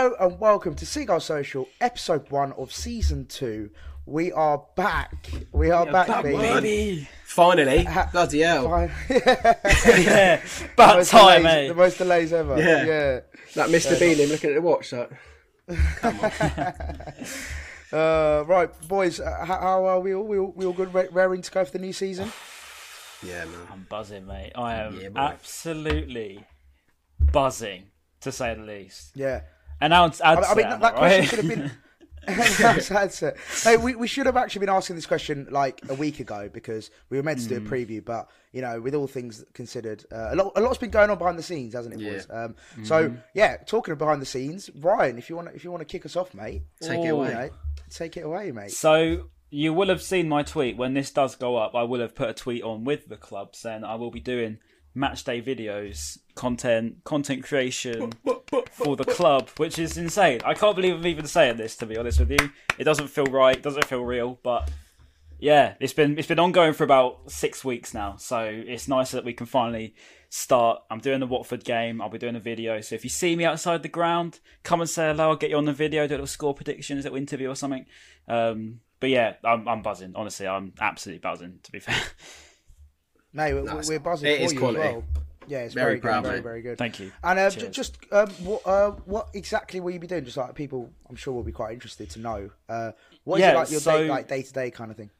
Hello and welcome to Seagulls Social, episode one of season two. We are back. We are back, back, baby. baby. Finally, bloody hell! Fine. yeah, The about most time, delays- mate. The most delays ever. Yeah. yeah. That Mr. Bean looking at the watch. Like, Uh, right, boys. Uh, how, how are we all? We all, we all good? Ra- Raring to go for the new season? yeah, man. I'm buzzing, mate. I am Yeah, absolutely buzzing, to say the least. Yeah. And now it's I, I mean, that, that question right? should have been. That's- that's it. Hey, we, we should have actually been asking this question like a week ago because we were meant to do Hmm. a preview, but you know, with all things considered, uh, a lot a lot's been going on behind the scenes, hasn't it, Yeah. boys? Um, So Mm-hmm. yeah, talking of behind the scenes, Ryan, if you want if you want to kick us off, mate, Take it you away. know, take it away, mate. So you will have seen my tweet when this does go up. I will have put a tweet on with the club saying I will be doing match day videos, content, content creation for the club, which is insane. I can't believe I'm even saying this. To be honest with you, it doesn't feel right. Doesn't feel real, but. Yeah, it's been it's been ongoing for about six weeks now, so it's nice that we can finally start. I'm doing the Watford game. I'll be doing a video. So if you see me outside the ground, come and say hello. I'll get you on the video, do a little score predictions, little interview or something. Um, but yeah, I'm, I'm buzzing. Honestly, I'm absolutely buzzing. To be fair, Mate, we're, we're buzzing It for is you quality. as well. Yeah, it's Very very, proud, good, very, very good. Thank you. And uh, j- just um, what, uh, what exactly will you be doing? Just like people, I'm sure will be quite interested to know. Uh, what is Yeah, it like your so- day, like day to day kind of thing?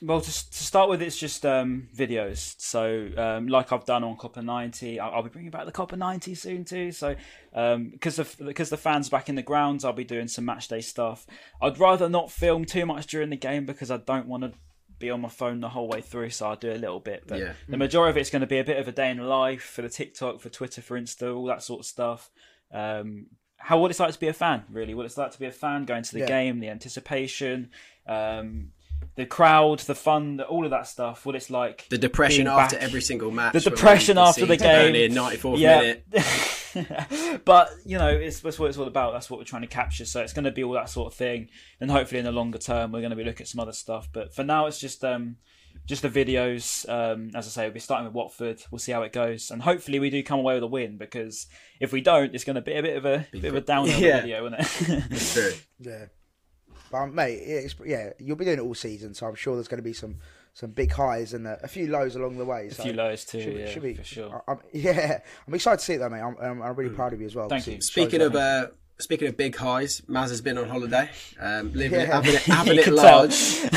Well, to, to start with, it's just um, videos. So, um, like I've done on Copa 90, I'll, I'll be bringing back the Copa 90 soon too. So, because the because the fans back in the grounds, I'll be doing some match day stuff. I'd rather not film too much during the game because I don't want to be on my phone the whole way through. So I'll do a little bit, but Yeah. the majority of it's going to be a bit of a day in life for the TikTok, for Twitter, for Insta, all that sort of stuff. Um, how what it's like to be a fan, really. What it's like to be a fan, going to the Yeah. game, the anticipation. Um, the crowd, the fun, all of that stuff. What it's like. The depression after back. every single match. The depression after the game. In 94th Yeah. minute. but you know, it's that's what it's all about. That's what we're trying to capture. So it's going to be all that sort of thing, and hopefully in the longer term, we're going to be looking at some other stuff. But for now, it's just um, just the videos. Um, as I say, we'll be starting with Watford. We'll see how it goes, and hopefully we do come away with a win. Because if we don't, it's going to be a bit of a bit of a downer Yeah. video, isn't it? It's true. Yeah, but um, mate, it's, yeah, you'll be doing it all season, so I'm sure there's going to be some some big highs and a, a few lows along the way. a few lows too. Should, be- yeah, should be for sure. I, I'm, yeah, I'm excited to see it though, mate. I'm, I'm, I'm really proud of you as well. Thank 'cause it you. Speaking of uh, speaking of big highs, Maz has been on holiday, um, living it, Yeah. having it, having it large.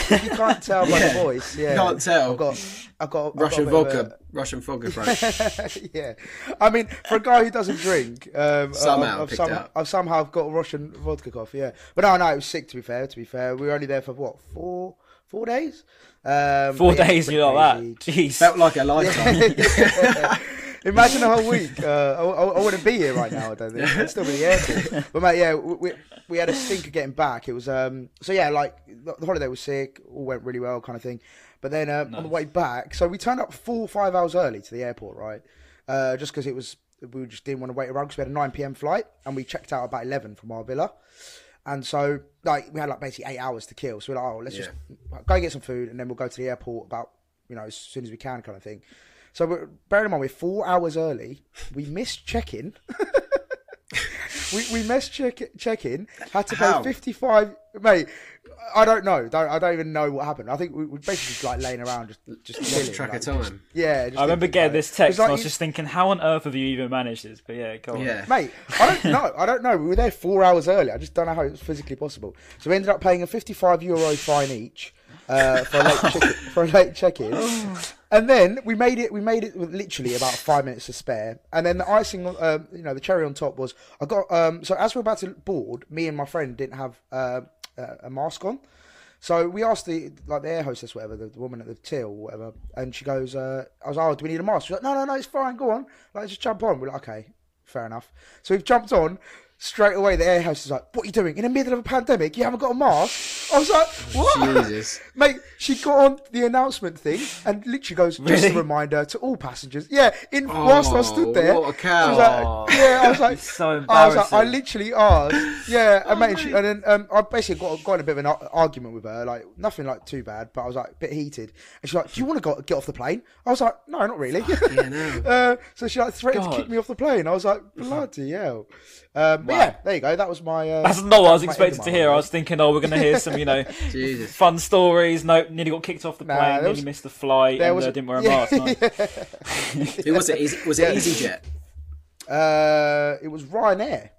you can't tell by Yeah. the voice. Yeah, Can't tell. I've got, I've got I've got a Russian bit of a- vodka, Russian vodka, bro. yeah, I mean, for a guy who doesn't drink, um, Somehow I've, I've, some- I've somehow got a Russian vodka cough. Yeah, but no, no, it was sick. To be fair, to be fair, we were only there for what four, four days. Um, Four yeah, days, you like that? Jeez. Felt like a lifetime. Imagine a whole week. Uh, I, I, I wouldn't be here right now. I don't think. I'd still be in the airport. But mate, yeah, we, we, had a stinker getting back. It was um. So yeah, like the, holiday was sick. All went really well, kind of thing. But then um, on the way back, so we turned up four five hours early to the airport, right? Uh, just because it was we just didn't want to wait around because we had a nine pm flight and we checked out about eleven from our villa. And so like we had like basically eight hours to kill. So we're like, oh, let's just go get some food, and then we'll go to the airport about you know as soon as we can, kind of thing. So we're, bearing in mind we're four hours early. We missed check-in. we we missed check check in. Had to pay fifty five. Mate, I don't know. Don't, I don't even know what happened. I think we were basically just like laying around, just just chilling. track like, of time. just- yeah, just I remember thinking getting about this text, like and I was you- just thinking, how on earth have you even managed this? But yeah, go on. Yeah. Mate, I don't know. I don't know. We were there four hours early. I just don't know how it was physically possible. So we ended up paying a 55 euro fine each uh, for a late check for a late check-in, and then we made it. We made it with literally about five minutes to spare. And then the icing, um, you know, the cherry on top was I got. Um, so as we we're about to board, me and my friend didn't have uh, a mask on. So we asked the like the air hostess, whatever, the, the woman at the till, whatever, and she goes, uh, "I was like, oh, do we need a mask?" She's like, "No, no, no, it's fine. Go on, like just jump on." We're like, "Okay, fair enough." So we've jumped on. Straight away, the air hostess is like, "What are you doing in the middle of a pandemic? You haven't got a mask?" I was like, "What?" Jesus. Mate, she got on the announcement thing and literally goes, "Just Really? a reminder to all passengers." Yeah, in whilst I stood there, what a cow. she was like, "Yeah," I was like, It's so I was like, I literally asked, yeah, and mate, she, and then um, I basically got, got in a bit of an ar- argument with her, like nothing like too bad, but I was like a bit heated, and she's like, "Do you want to go, get off the plane?" I was like, "No, not really." uh, so she like threatened to God. kick me off the plane. I was like, "Bloody hell!" Um, but yeah, there you go. That was my. Uh, That's not what I was that expecting to of my hear. I was thinking, oh, we're going to hear some, you know, Jesus. fun stories. No, nearly got kicked off the Nah, plane, there nearly was- missed the flight, and was- uh, didn't wear a yeah. mask. No. Who was it? Was it Yeah. EasyJet? Uh, it was Ryanair.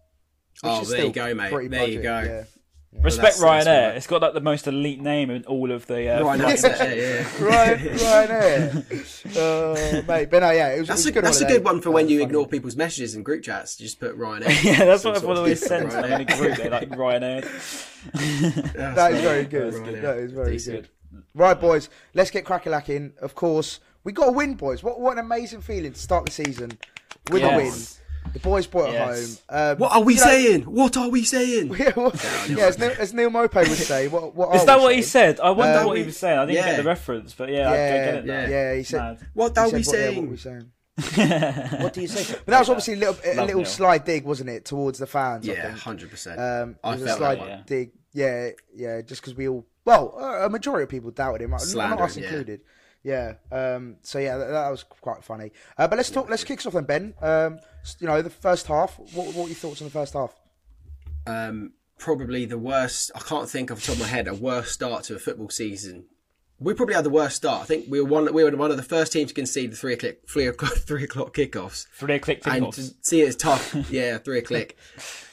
Oh, there you go, mate. pretty There you go. yeah. Respect that's- that's Ryanair. right. It's got like the most elite name in all of the. Uh, Right, flights. that's it, yeah, yeah. Ryan, Ryanair. Uh, mate, but no, yeah, it was, That's, it was a, a good that's a good one for when you funny. ignore people's messages in group chats. You just put Ryanair. yeah, that's what I've always sent sends. Like, in a group, they like Ryanair. That is very good. Ryanair. That is very Decent. good. Right, boys, let's get crackalacking. Of course, we got a win, boys. What what an amazing feeling to start the season with a win. Yes. The boys brought it Yes. home. Um, What are we you know- saying? What are we saying? Yeah, well, yeah as, Neal, as Neal Maupay would say. What, what Is are that we what he said? I wonder Uh, what he was saying. I didn't yeah. get the reference, but yeah, I, I get it now. Yeah, Yeah. yeah, he said. Mad. What are we saying? what we saying? what do you say? But that was obviously a little, a Love little Neal. slide dig, wasn't it, towards the fans? Yeah, hundred percent. Um, it I was a felt slide one. Yeah. dig. Yeah, yeah. Just because we all, well, uh, a majority of people doubted him, not us him, yeah. included. Yeah. Um, so yeah, that, that was quite funny. Uh, but let's talk. Let's kick us off then, Ben. Um, s- you know, the first half. What, what were your thoughts on the first half? um, probably the worst. I can't think off the top of my head a worse start to a football season. We probably had the worst start. I think we were one. We were one of the first teams to concede the three o'clock three o'clock, three o'clock kickoffs. Three click And to see it's tough. Yeah, three o'clock.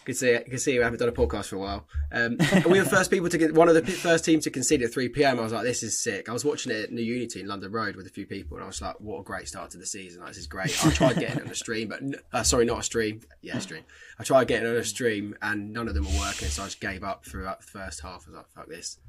Could see. Could see we haven't done a podcast for a while. Um, we were the first people to get one of the first teams to concede at three pm. I was like, this is sick. I was watching it at New Unity in London Road with a few people, and I was like, what a great start to the season. Like, this is great. I tried getting on a stream, but uh, sorry, not a stream. Yeah, a stream. I tried getting on a stream, and none of them were working, so I just gave up throughout the first half. I was like, fuck this.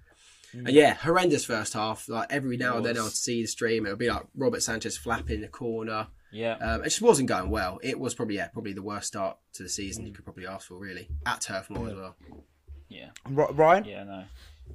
And yeah, horrendous first half. Like every now and then I'd see the stream, it would be like Robert Sanchez flapping the corner. Yeah. Um, it just wasn't going well. It was probably yeah, probably the worst start to the season you could probably ask for, really. At Turf Moor as well. yeah. Ri- Ryan. Yeah, no.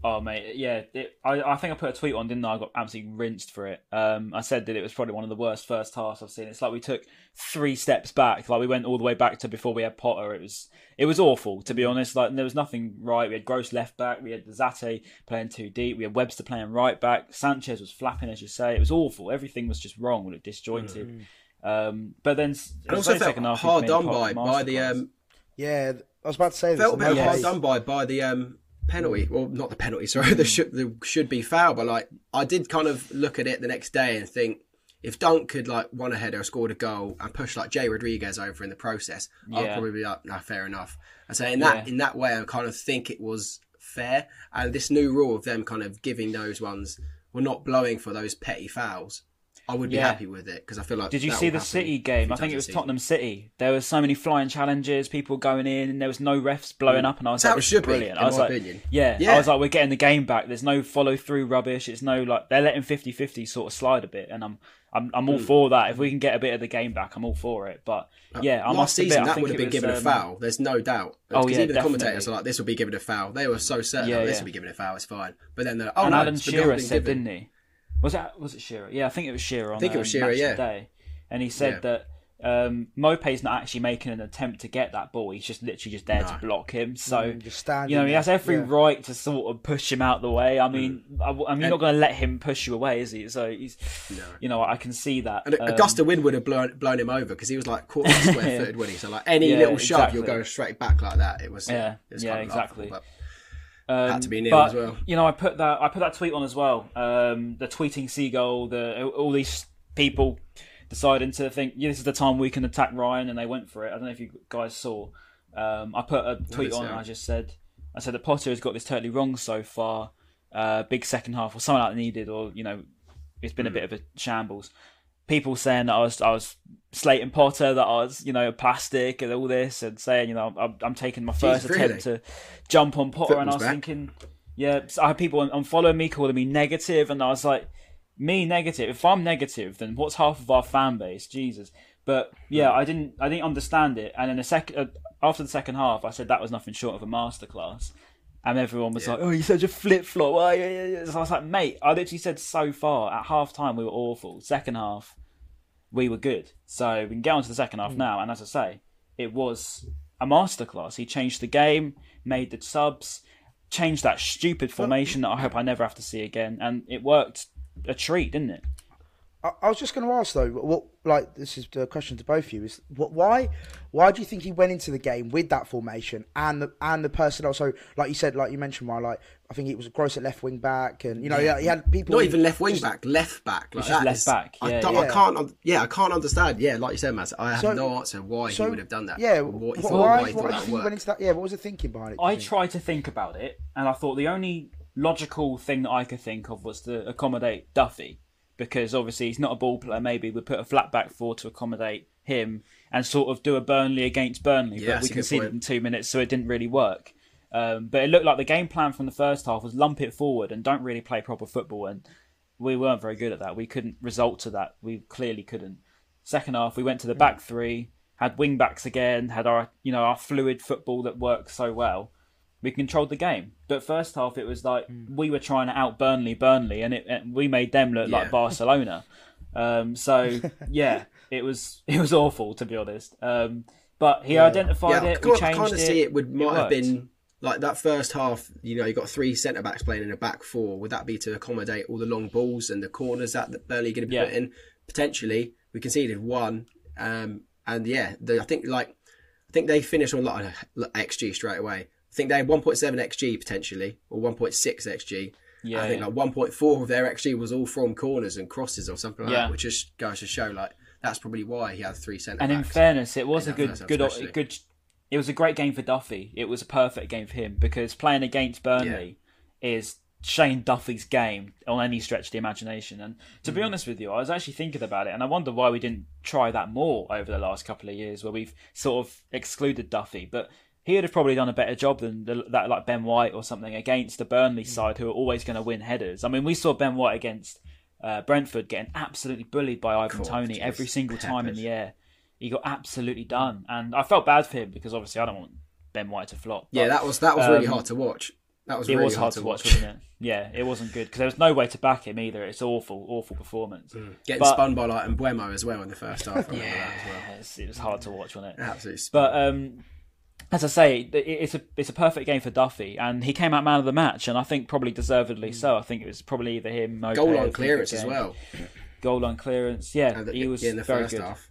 Oh mate, yeah. It, I I think I put a tweet on, didn't I? I got absolutely rinsed for it. Um, I said that it was probably one of the worst first halves I've seen. It's like we took three steps back. Like we went all the way back to before we had Potter. It was it was awful to be honest. Like there was nothing right. We had Gross left back. We had Zate playing too deep. We had Webster playing right back. Sanchez was flapping, as you say. It was awful. Everything was just wrong. It was disjointed. Um, but then s- it also felt second half hard done by by the um, Yeah, I was about to say this. felt a bit no hard done by by the um penalty. Well, not the penalty. Sorry, the should the should be foul. But like I did kind of look at it the next day and think. If Dunk could like won ahead or scored a goal, and push like Jay Rodriguez over in the process, I'd probably be like, "No, fair enough." And so in that Yeah. in that way, I kind of think it was fair. And this new rule of them kind of giving those ones, well, not blowing for those petty fouls, I would be Yeah. happy with it because I feel like. Did you see the City game? I think it was. Tottenham City. There was so many flying challenges, people going in, and there was no refs blowing mm. up, and I was That's how like, "This is should be, brilliant." I was like, opinion. Yeah, Yeah. I was like, "We're getting the game back." There's no follow through rubbish. It's no like they're letting 50-50 sort of slide a bit, and I'm I'm I'm all mm. for that. If we can get a bit of the game back, I'm all for it. But uh, yeah, I Last must season, admit, that would have been was, given a um, foul. There's no doubt. Oh, Because yeah, even the commentators are like, "This will be given a foul." They were so certain, Yeah, "Oh, this yeah. will be given a foul. It's fine." But then they're like, "Oh and no, Alan Shearer given." said, didn't he? Was that was it Shearer? Yeah, I think it was Shearer. On, think it was um, Shearer, Match of yeah. the Day, and he said Yeah. that Um, Maupay's not actually making an attempt to get that ball. He's just literally just there to block him. So Mm, just you know he has every yeah. right to sort of push him out the way. I mean, Mm. I, I mean, you're not going to let him push you away, is he? So he's, you know, I can see that. And a, a Um, gust of wind would have blown, blown him over because he was like quarter square footed, wasn't he? So like any Yeah, little shove, exactly. you're going straight back like that. It was Yeah, it was yeah, kind of laughable, exactly. but Um, had to be nil but, as well. You know, I put that I put that tweet on as well. Um, the tweeting seagull, the all these people deciding to think yeah, this is the time we can attack Ryan, and they went for it. I don't know if you guys saw. Um, I put a tweet on, and. I just said, I said that Potter has got this totally wrong so far. Uh, big second half, or something like that needed, or you know, it's been a bit of a shambles. People saying that I was I was slating Potter, that I was you know plastic and all this, and saying you know I'm, I'm taking my first really? attempt to jump on Potter, and I was back. thinking, yeah, so I had people on, on following me calling me negative, and I was like, me negative. If I'm negative, then what's half of our fan base? Jesus. But yeah, I didn't I didn't understand it, and in the second uh, after the second half, I said that was nothing short of a masterclass. And everyone was like, "Oh, you're such a flip flop." Oh, yeah, yeah, yeah. So I was like, "Mate, I literally said so far at half time we were awful. Second half, we were good. So we can get on to the second half hmm. now. And as I say, it was a masterclass. He changed the game, made the subs, changed that stupid formation that I hope I never have to see again, and it worked a treat, didn't it? I, I was just going to ask though, what like this is the question to both of you is what why why do you think he went into the game with that formation and the and the personnel? So like you said, like you mentioned, why like I think it was gross at left wing back, and you know yeah. he had people not even left wing just- back, left back. Like that left is- back, I, yeah, don't- yeah. I can't. Yeah, I can't understand. Yeah, like you said, Matt. I have So- no answer why so, he would have done that. Yeah, what he wh- thought, why, why he thought why that think would he went into that? Yeah, what was the thinking behind it? I tried to think about it, and I thought the only logical thing that I could think of was to accommodate Duffy, because obviously he's not a ball player. Maybe we put a flat back four to accommodate him and sort of do a Burnley against Burnley, Yeah, but we conceded in two minutes, so it didn't really work. Um, but it looked like the game plan from the first half was lump it forward and don't really play proper football, and we weren't very good at that. We couldn't result to that. We clearly couldn't. Second half, we went to the back three, had wing backs again, had our you know our fluid football that worked so well. We controlled the game, but first half it was like we were trying to out Burnley, Burnley, and it and we made them look Yeah. like Barcelona. Um, so yeah, it was it was awful to be honest. Um, but he identified Yeah, it. I we kind, changed I kind of see it would might have been like that first half. You know, you got three centre backs playing in a back four. Would that be to accommodate all the long balls and the corners that that Burnley are going to be Yeah. putting? Potentially, we conceded one, um, and yeah, the, I think like I think they finished on like a- xG straight away. I think they had 1.7 xG potentially, or 1.6 xG. Yeah, I think yeah. like 1.4 of their xG was all from corners and crosses or something like Yeah. that, which just goes to show like that's probably why he had three centre And in fairness, it was a good, good, especially. good. It was a great game for Duffy. It was a perfect game for him because playing against Burnley is Shane Duffy's game on any stretch of the imagination. And to Mm. be honest with you, I was actually thinking about it, and I wonder why we didn't try that more over the last couple of years, where we've sort of excluded Duffy. But he would have probably done a better job than the, that, like Ben White or something, against the Mm. Burnley side, who are always going to win headers. I mean, we saw Ben White against uh, Brentford getting absolutely bullied by Ivan God, Tony every single time in the air. He got absolutely done, and I felt bad for him because obviously I don't want Ben White to flop. Yeah, that was that was really um, hard to watch. That was it really was hard to watch, wasn't it? Yeah, it wasn't good because there was no way to back him either. It's awful, awful performance. Getting But- spun by like Mbeumo as well in the first half. I remember that as well. Yeah, it's, it was hard to watch, wasn't it? Absolutely. But um, as I say, it's a it's a perfect game for Duffy, and he came out man of the match, and I think probably deservedly so. I think it was probably either him, Maupay, goal had a line good clearance as well. Goal on clearance, yeah, the- he was yeah, in the very first good. half.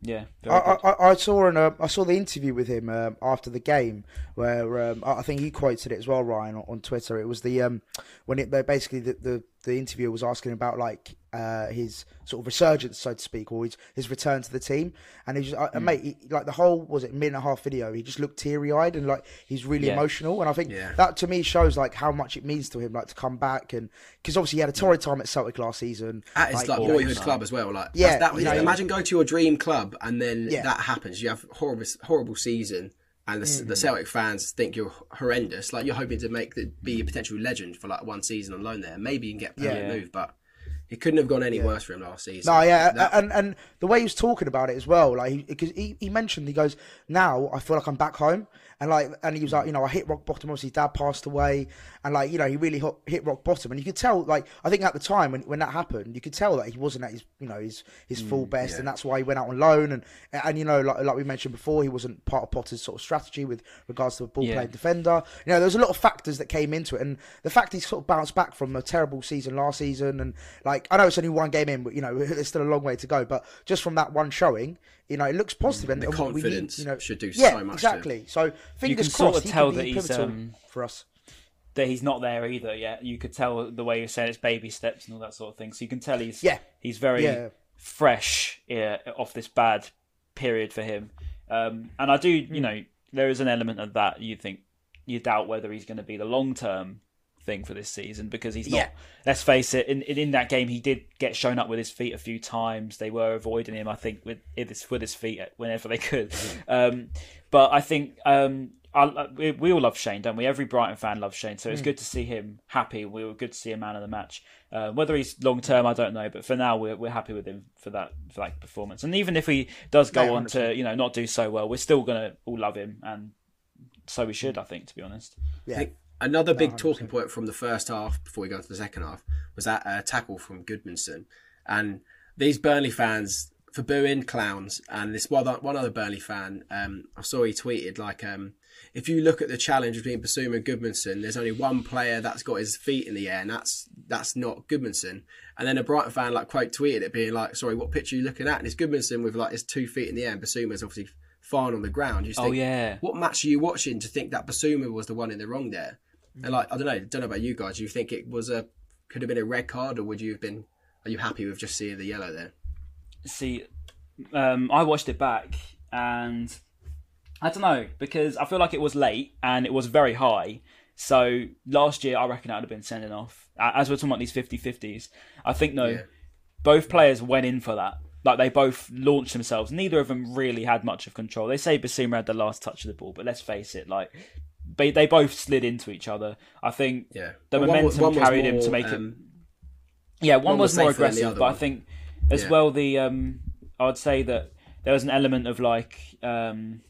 Yeah, I. I, I- I saw an, uh, I saw the interview with him um, after the game where um, I I think he quoted it as well, Ryan, on, on Twitter. It was the um, when it basically the, the the interviewer was asking about like uh, his sort of resurgence, so to speak, or his, his return to the team, and he just Hmm. uh, mate, he, like the whole was it minute and a half video, he just looked teary eyed and like he's really Yeah. emotional, and I think Yeah. that to me shows like how much it means to him, like to come back and because obviously he had a torrid time at Celtic last season. At his like, you know, boyhood club as well. Like Yeah, that, you know, imagine going to your dream club and then Yeah. that happens. You have horrible horrible season. And the, Mm-hmm. the Celtic fans think you're horrendous. Like you're hoping to make the, be a potential legend for like one season on loan there. Maybe you can get a permanent Yeah. move, but it couldn't have gone any worse for him last season. No, yeah, That- and and the way he was talking about it as well, like because he, he mentioned, he goes, now I feel like I'm back home, and like, and he was like, you know, I hit rock bottom. Obviously, his dad passed away, and like, you know, he really hit, hit rock bottom, and you could tell, like, I think at the time when, when that happened, you could tell that he wasn't at his, you know, his his full mm, best, and that's why he went out on loan, and and you know, like like we mentioned before, he wasn't part of Potter's sort of strategy with regards to a ball Yeah. playing defender. You know, there was a lot of factors that came into it, and the fact he sort of bounced back from a terrible season last season, and like I know it's only one game in, but you know, there's still a long way to go, but just from that one showing, you know, it looks positive, and The and we need, confidence you know, should do yeah, so much to- exactly. So fingers can sort crossed, of he tell could that be he's, pivotal um, for us. that he's not there either yet. You could tell the way you're saying it's baby steps and all that sort of thing. So you can tell he's Yeah. he's very Yeah. fresh yeah, off this bad period for him. Um, and I do, Hmm. you know, there is an element of that. You think you doubt whether he's going to be the long term thing for this season because he's not. Yeah. Let's face it. In, in in that game, he did get shown up with his feet a few times. They were avoiding him, I think, with with his, with his feet whenever they could. Um, but I think um, I, we, we all love Shane, don't we? Every Brighton fan loves Shane, so it's good to see him happy. We were good to see a man of the match. Uh, whether he's long term, I don't know, but for now, we're we're happy with him for that for that performance. And even if he does go Yeah, on to you know not do so well, we're still gonna all love him, and so we should, I think, to be honest. Yeah. Another big talking point from the first half before we go to the second half was that uh, tackle from Gudmundsson. And these Burnley fans, for booing clowns, and this one, one other Burnley fan, um, I saw he tweeted like, um, if you look at the challenge between Bissouma and Gudmundsson, there's only one player that's got his feet in the air, and that's that's not Gudmundsson. And then a Brighton fan like quote tweeted it, being like, "Sorry, what picture are you looking at?" And it's Gudmundsson with like his two feet in the air, and Bissouma's obviously fine on the ground. You Oh, think, yeah. what match are you watching to think that Bissouma was the one in the wrong there? And like, I don't know, don't know about you guys. Do you think it was a could have been a red card, or would you have been? Are you happy with just seeing the yellow there? see, um, I watched it back and I don't know because I feel like it was late and it was very high. So last year, I reckon I'd have been sending off. As we're talking about these 50-50s, I think no, Yeah. both players went in for that. Like they both launched themselves. Neither of them really had much of control. They say Bissouma had the last touch of the ball, but let's face it, like they they both slid into each other. I think Yeah. the Well, momentum one was carried him to more, make it um, yeah, one, one was, was more safer than the aggressive, other but I think as Yeah. well the um, I would say that there was an element of like um,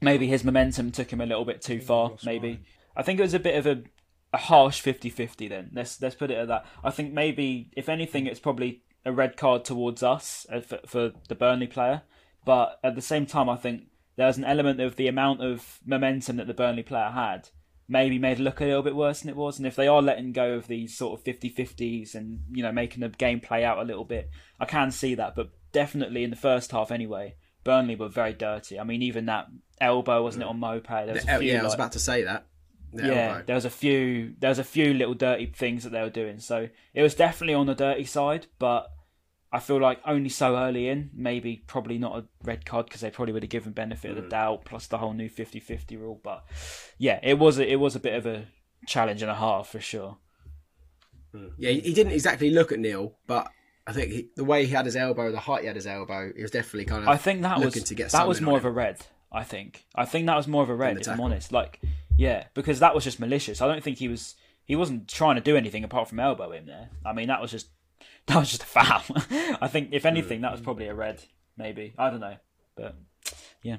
maybe his momentum took him a little bit too far. Maybe I think it was a bit of a, a harsh 50-50 Then let's let's put it at that. I think maybe if anything, it's probably a red card towards us uh, for, for the Burnley player. But at the same time, I think there's an element of the amount of momentum that the Burnley player had maybe made it look a little bit worse than it was. And if they are letting go of these sort of 50-50s and, you know, making the game play out a little bit, I can see that. But definitely in the first half anyway, Burnley were very dirty. I mean, even that elbow, wasn't it, on Maupay? There was a yeah, few, I was about to say that. The yeah, elbow. there was a few there was a few little dirty things that they were doing. So it was definitely on the dirty side, but I feel like only so early in, maybe probably not a red card because they probably would have given benefit Mm. of the doubt plus the whole new 50-50 rule. But yeah, it was a, it was a bit of a challenge and a half for sure. Yeah, he didn't exactly look at Neal, but I think he, the way he had his elbow, the height he had his elbow, he was definitely kind of. I think that was to get that was more of a red. I think I think that was more of a red. If I'm honest, like yeah, because that was just malicious. I don't think he was he wasn't trying to do anything apart from elbow him there. I mean, that was just that was just a foul. I think if anything, that was probably a red. Maybe I don't know, but yeah.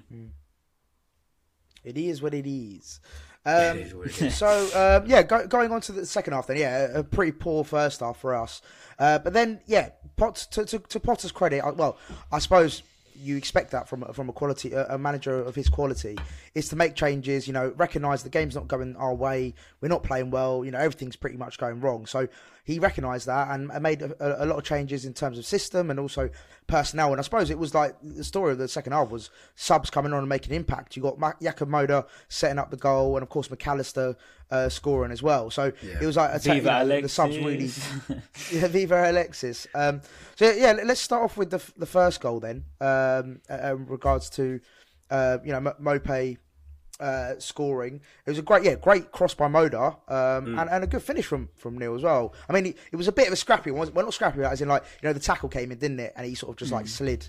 It is what it is. Um, is what it is. so um, yeah, go, going on to the second half then. Yeah, a pretty poor first half for us. Uh, but then yeah, Pot, to, to, to Potter's credit, I, well, I suppose you expect that from a- from a quality a, a manager of his quality is to make changes. You know, recognise the game's not going our way. We're not playing well. You know, everything's pretty much going wrong. So he recognised that and and made a, a lot of changes in terms of system and also personnel. And I suppose it was like the story of the second half was subs coming on and making impact. You got Ma- Jakub Moder setting up the goal, and of course Mac Allister uh, scoring as well. So it was like a ta- you know, the subs really yeah, Viva Alexis. Um, so yeah, let's start off with the the first goal then. Um, uh, in regards to uh, you know M- Maupay uh, scoring, it was a great yeah great cross by Moder um, and, and a good finish from from Neal as well. I mean, it, it was a bit of a scrappy one. Well, not scrappy, as in like you know the tackle came in, didn't it? And he sort of just like slid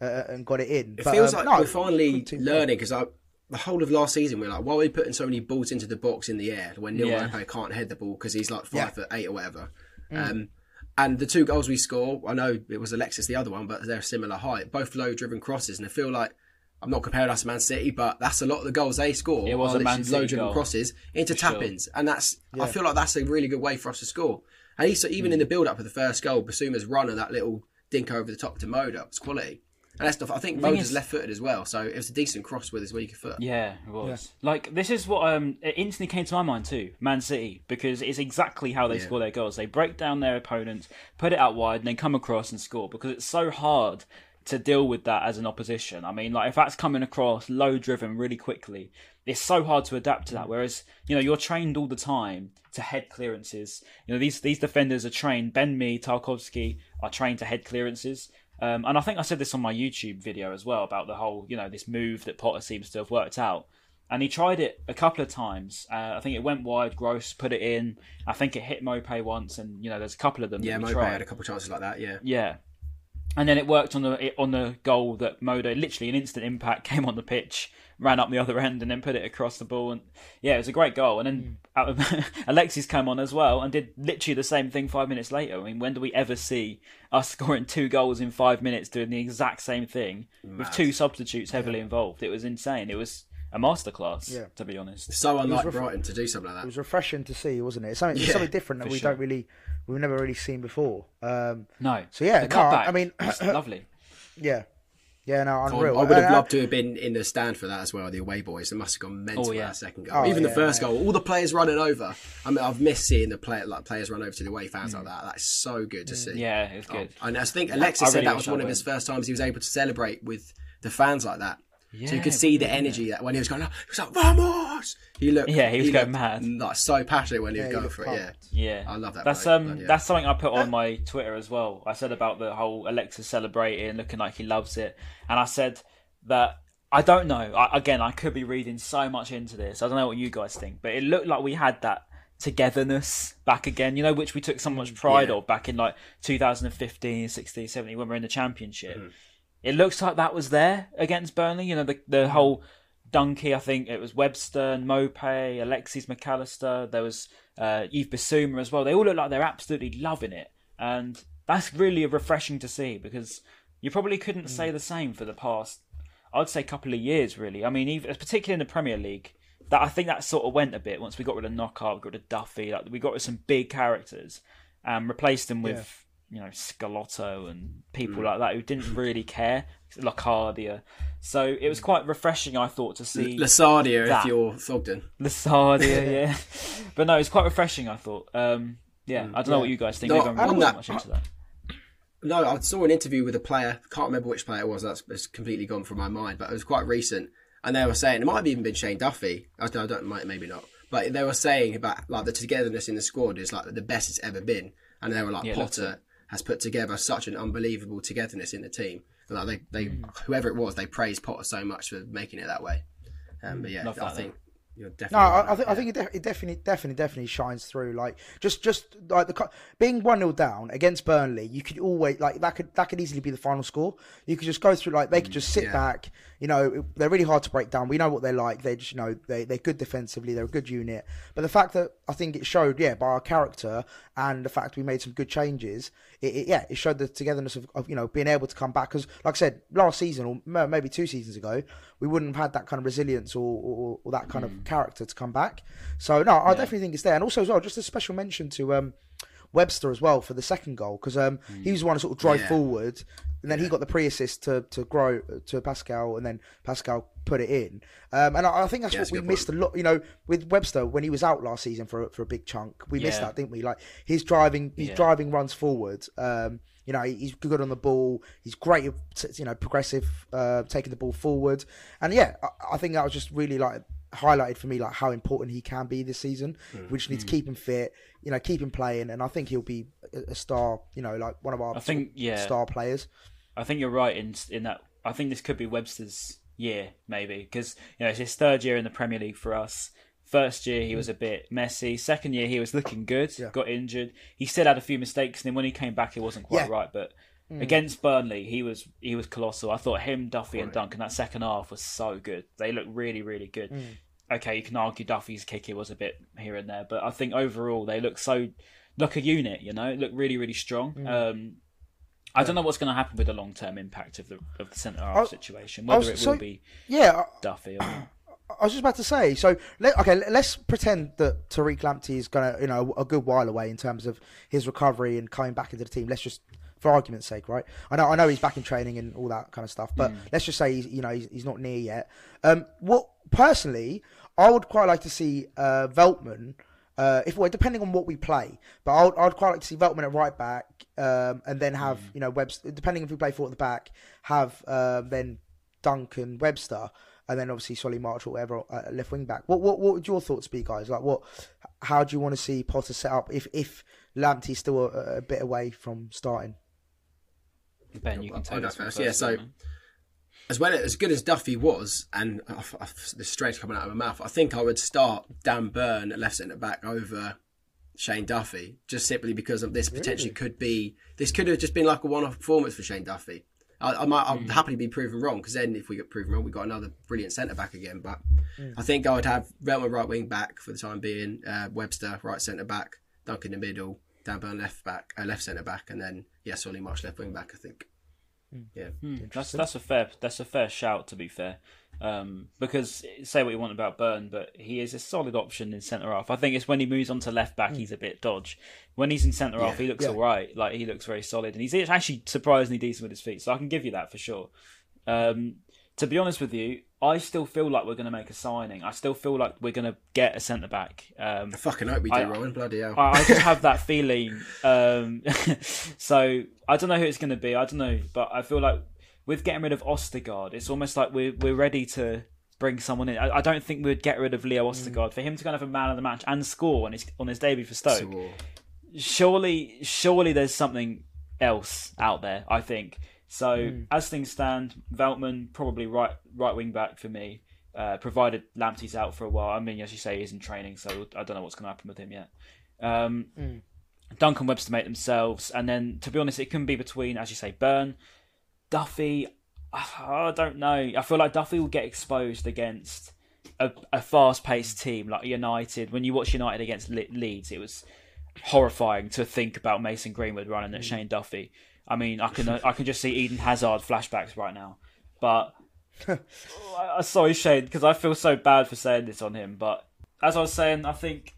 uh, and got it in. It But, feels um, like no, we're finally learning because the whole of last season we are like, why are we putting so many balls into the box in the air when Neal Yeah. Maupay can't head the ball because he's like five Yeah. foot eight or whatever. Mm. Um, and the two goals we score, I know it was Alexis the other one, but they're similar height, both low driven crosses, and I feel like I'm not comparing us to Man City, but that's a lot of the goals they score. It was a Man literally City low driven goal. crosses into For sure. tap-ins, and that's I feel like that's a really good way for us to score. And he's, even Hmm. in the build-up of the first goal, Bissouma's run and that little dink over the top to Moder was quality. And that's stuff. I think thing Moder's is- left-footed as well, so it was a decent cross with his weaker foot. Yeah, it was. Like this is what um it instantly came to my mind too, Man City, because it's exactly how they Yeah. score their goals. They break down their opponents, put it out wide, and then come across and score because it's so hard to deal with that as an opposition. I mean, like if that's coming across low driven really quickly, it's so hard to adapt to that. Whereas, you know, you're trained all the time to head clearances. You know, these these defenders are trained. Ben Mee, Tarkowski are trained to head clearances. Um, and I think I said this on my YouTube video as well about the whole, you know, this move that Potter seems to have worked out. And he tried it a couple of times. Uh, I think it went wide. Gross put it in. I think it hit Maupay once, and you know, there's a couple of them. Yeah, Maupay tried. had a couple of chances like that. Yeah, Yeah. And then it worked on the on the goal that Moder literally an instant impact came on the pitch, ran up the other end, and then put it across the ball. And yeah, it was a great goal. And then hmm. of, Alexis came on as well and did literally the same thing five minutes later. I mean, when do we ever see us scoring two goals in five minutes, doing the exact same thing with two substitutes heavily involved? It was insane. It was a masterclass, Yeah. to be honest. so unlike ref- Brighton to do something like that. It was refreshing to see, wasn't it? It's something, it's Yeah, something different that we sure. don't really, we've never really seen before. Um, No. So, yeah, the no, cutback I mean- lovely. yeah, yeah, no, I unreal. I would have uh, loved to have been in the stand for that as well. The away boys, they must have gone mental Oh, for yeah. that second goal. Oh, Even the first yeah. goal, all the players running over. I mean, I've missed seeing the play, like players run over to the away fans Mm. like that. That's so good to see. Yeah, it was good. And I think Alexis I said really that was I one of went. his first times he was able to celebrate with the fans like that. So you could see the energy that when he was going, oh, he was like, "Vamos!" He looked, Yeah, he was going looked, mad. like so passionate when he Yeah, was going looked for it. Yeah. Yeah, I love that That's bloke, um, but yeah. that's something I put on my Twitter as well. I said about the whole Alexa celebrating, looking like he loves it, and I said that I don't know. I, again, I could be reading so much into this. I don't know what you guys think, but it looked like we had that togetherness back again. You know, which we took so much pride Yeah. of back in like 2015, 16, 17 when we were in the championship. Mm-hmm. It looks like that was there against Burnley. You know, the the whole Donkey, I think it was Webster, Maupay, Alexis Mac Allister. There was uh, Yves Bissouma as well. They all look like they're absolutely loving it, and that's really refreshing to see because you probably couldn't say the same for the past, I'd say, couple of years. Really, I mean, even particularly in the Premier League, that I think that sort of went a bit once we got rid of Knockaert, we got rid of Duffy, like we got rid of some big characters, and replaced them with. You know, Schelotto and people like that who didn't really care, Locadia. So it was quite refreshing, I thought, to see Lasadia that. if you're Thogden. Lasadia, yeah. but no, it's quite refreshing. I thought. Um, yeah, I don't know what you guys think. No, I'm that- much into that. No, I saw an interview with a player. Can't remember which player it was. That's it's completely gone from my mind. But it was quite recent, and they were saying it might have even been Shane Duffy. I don't, I don't might, maybe not. But they were saying about like the togetherness in the squad is like the best it's ever been, and they were like Yeah, Potter has put together such an unbelievable togetherness in the team. And, like they, they Mm. whoever it was, they praised Potter so much for making it that way. Um, but yeah, Love I that, think you're No, definitely. right, I, I think I think it, def- it definitely, definitely, definitely shines through. Like just, just like the being one 0 down against Burnley, you could always like that could that could easily be the final score. You could just go through like they could just sit yeah. back. You know, they're really hard to break down. We know what they're like. They just, you know, they they're good defensively. They're a good unit. But the fact that I think it showed, yeah, by our character and the fact we made some good changes, it, it yeah, it showed the togetherness of, of you know being able to come back. Because like I said, last season or maybe two seasons ago, we wouldn't have had that kind of resilience or or, or that kind of character to come back. So no, I definitely think it's there. And also as well, just a special mention to um, Webster as well for the second goal because um, he was the one to sort of drive Yeah. forward, and then he got the pre-assist to to grow to Pascal, and then Pascal put it in. Um, and I, I think that's Yeah, what that's we missed a lot. You know, with Webster when he was out last season for a- for a big chunk, we missed that, didn't we? Like his driving, his Yeah. driving runs forward. Um, you know, he's good on the ball. He's great, you know, progressive, uh, taking the ball forward. And yeah, I, I think that was just really like highlighted for me like how important he can be this season. Mm. We just need to mm. keep him fit, you know, keep him playing, and I think he'll be a, star. You know, like one of our I think, yeah. star players. I think you're right in in that. I think this could be Webster's year, maybe because you know it's his third year in the Premier League for us. First year he was mm. a bit messy. Second year he was looking good. Got injured. He still had a few mistakes, and then when he came back, it wasn't quite Yeah. right. But Mm. against Burnley, he was he was colossal. I thought him, Duffy, and Duncan that second half was so good. They looked really really good. Mm. Okay, you can argue Duffy's kicker was a bit here and there, but I think overall they look so like a unit. You know, look really really strong. Mm. Um, I don't know what's going to happen with the long term impact of the of the centre half situation. Whether was- it will so- be Yeah, Duffy or. I was just about to say. So, let, okay, let's pretend that Tariq Lamptey is gonna, you know, a good while away in terms of his recovery and coming back into the team. Let's just, for argument's sake, right? I know, I know he's back in training and all that kind of stuff, but let's just say he's, you know, he's, he's not near yet. Um, what personally, I would quite like to see uh, Veltman. Uh, if well, depending on what we play, but I'd, I'd quite like to see Veltman at right back, um, and then have you know Webster. Depending if we play four at the back, have uh, then Duncan Webster, and then obviously Solly March or whatever uh, left wing back. What what what would your thoughts be, guys? Like, what? How do you want to see Potter set up if if Lamptey's still a, a bit away from starting? Ben, you can I'll take go this one first. Yeah, so man. as well as good as Duffy was, and uh, uh, the strange coming out of my mouth, I think I would start Dan Burn at left centre back over Shane Duffy, just simply because of this potentially could be this could have just been like a one-off performance for Shane Duffy. I, I might, I'll happily be proven wrong because then if we get proven wrong, we got another brilliant centre back again. But I think I would have Veltman right wing back for the time being, uh, Webster right centre back, Duncan in the middle, Dan Burn left back, uh, left centre back, and then yeah, Solly March left wing back. I think. Yeah. That's that's a fair that's a fair shout to be fair, um, because say what you want about Burn, but he is a solid option in centre half. I think it's when he moves on to left back he's a bit dodge. When he's in centre half, he looks Yeah. all right. Like he looks very solid, and he's actually surprisingly decent with his feet. So I can give you that for sure. Um, to be honest with you, I still feel like we're going to make a signing. I still feel like we're going to get a centre back. Um, I fucking hope we do, I- Ryan. Bloody hell. I, I just have that feeling. Um, so I don't know who it's going to be. I don't know, but I feel like with getting rid of Ostigard, it's almost like we're we're ready to bring someone in. I, I don't think we'd get rid of Leo Ostigard for him to kind of have a man of the match and score on his on his debut for Stoke. Surely, surely there's something else out there. I think so. Hmm. As things stand, Veltman probably right right wing back for me. Uh, provided Lamptey's out for a while. I mean, as you say, he's in training, so I don't know what's going to happen with him yet. Um, Hmm. Duncan Webster make themselves, and then to be honest, it can be between, as you say, Burn, Duffy. I don't know. I feel like Duffy will get exposed against a, a fast-paced team like United. When you watch United against Le- Leeds, it was horrifying to think about Mason Greenwood running at Shane Duffy. I mean, I can I can just see Eden Hazard flashbacks right now, but I- I'm sorry, Shane, because I feel so bad for saying this on him. But as I was saying, I think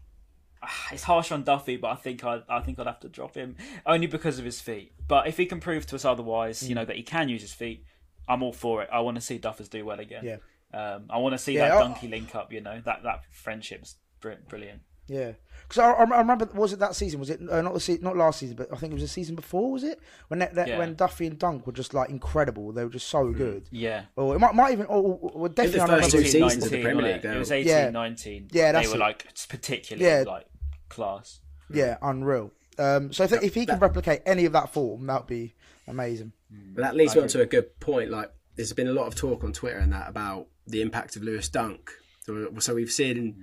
ah, it's harsh on Duffy, but I think I I think I'd have to drop him only because of his feet. But if he can prove to us otherwise, you know that he can use his feet, I'm all for it. I want to see Duffers do well again. Yeah. Um, I want to see Yeah, that donkey link up. You know that that friendship's br- brilliant. Yeah, because I, I remember was it that season? Was it uh, not the se- not last season, but I think it was the season before. Was it when that, that- Yeah. when Duffy and Dunk were just like incredible? They were just so good. Yeah. Or it might, might even, or, or, or definitely. I first remember two it- seasons of the 19, Premier League, It, it was though. 18, Yeah. 19. Yeah, that's they were it. like particularly Yeah. like class. Yeah, unreal. Um, so if, if he can replicate any of that form, that would be amazing. But that leads me on to a good point. Like, there's been a lot of talk on Twitter and that about the impact of Lewis Dunk. So, so we've seen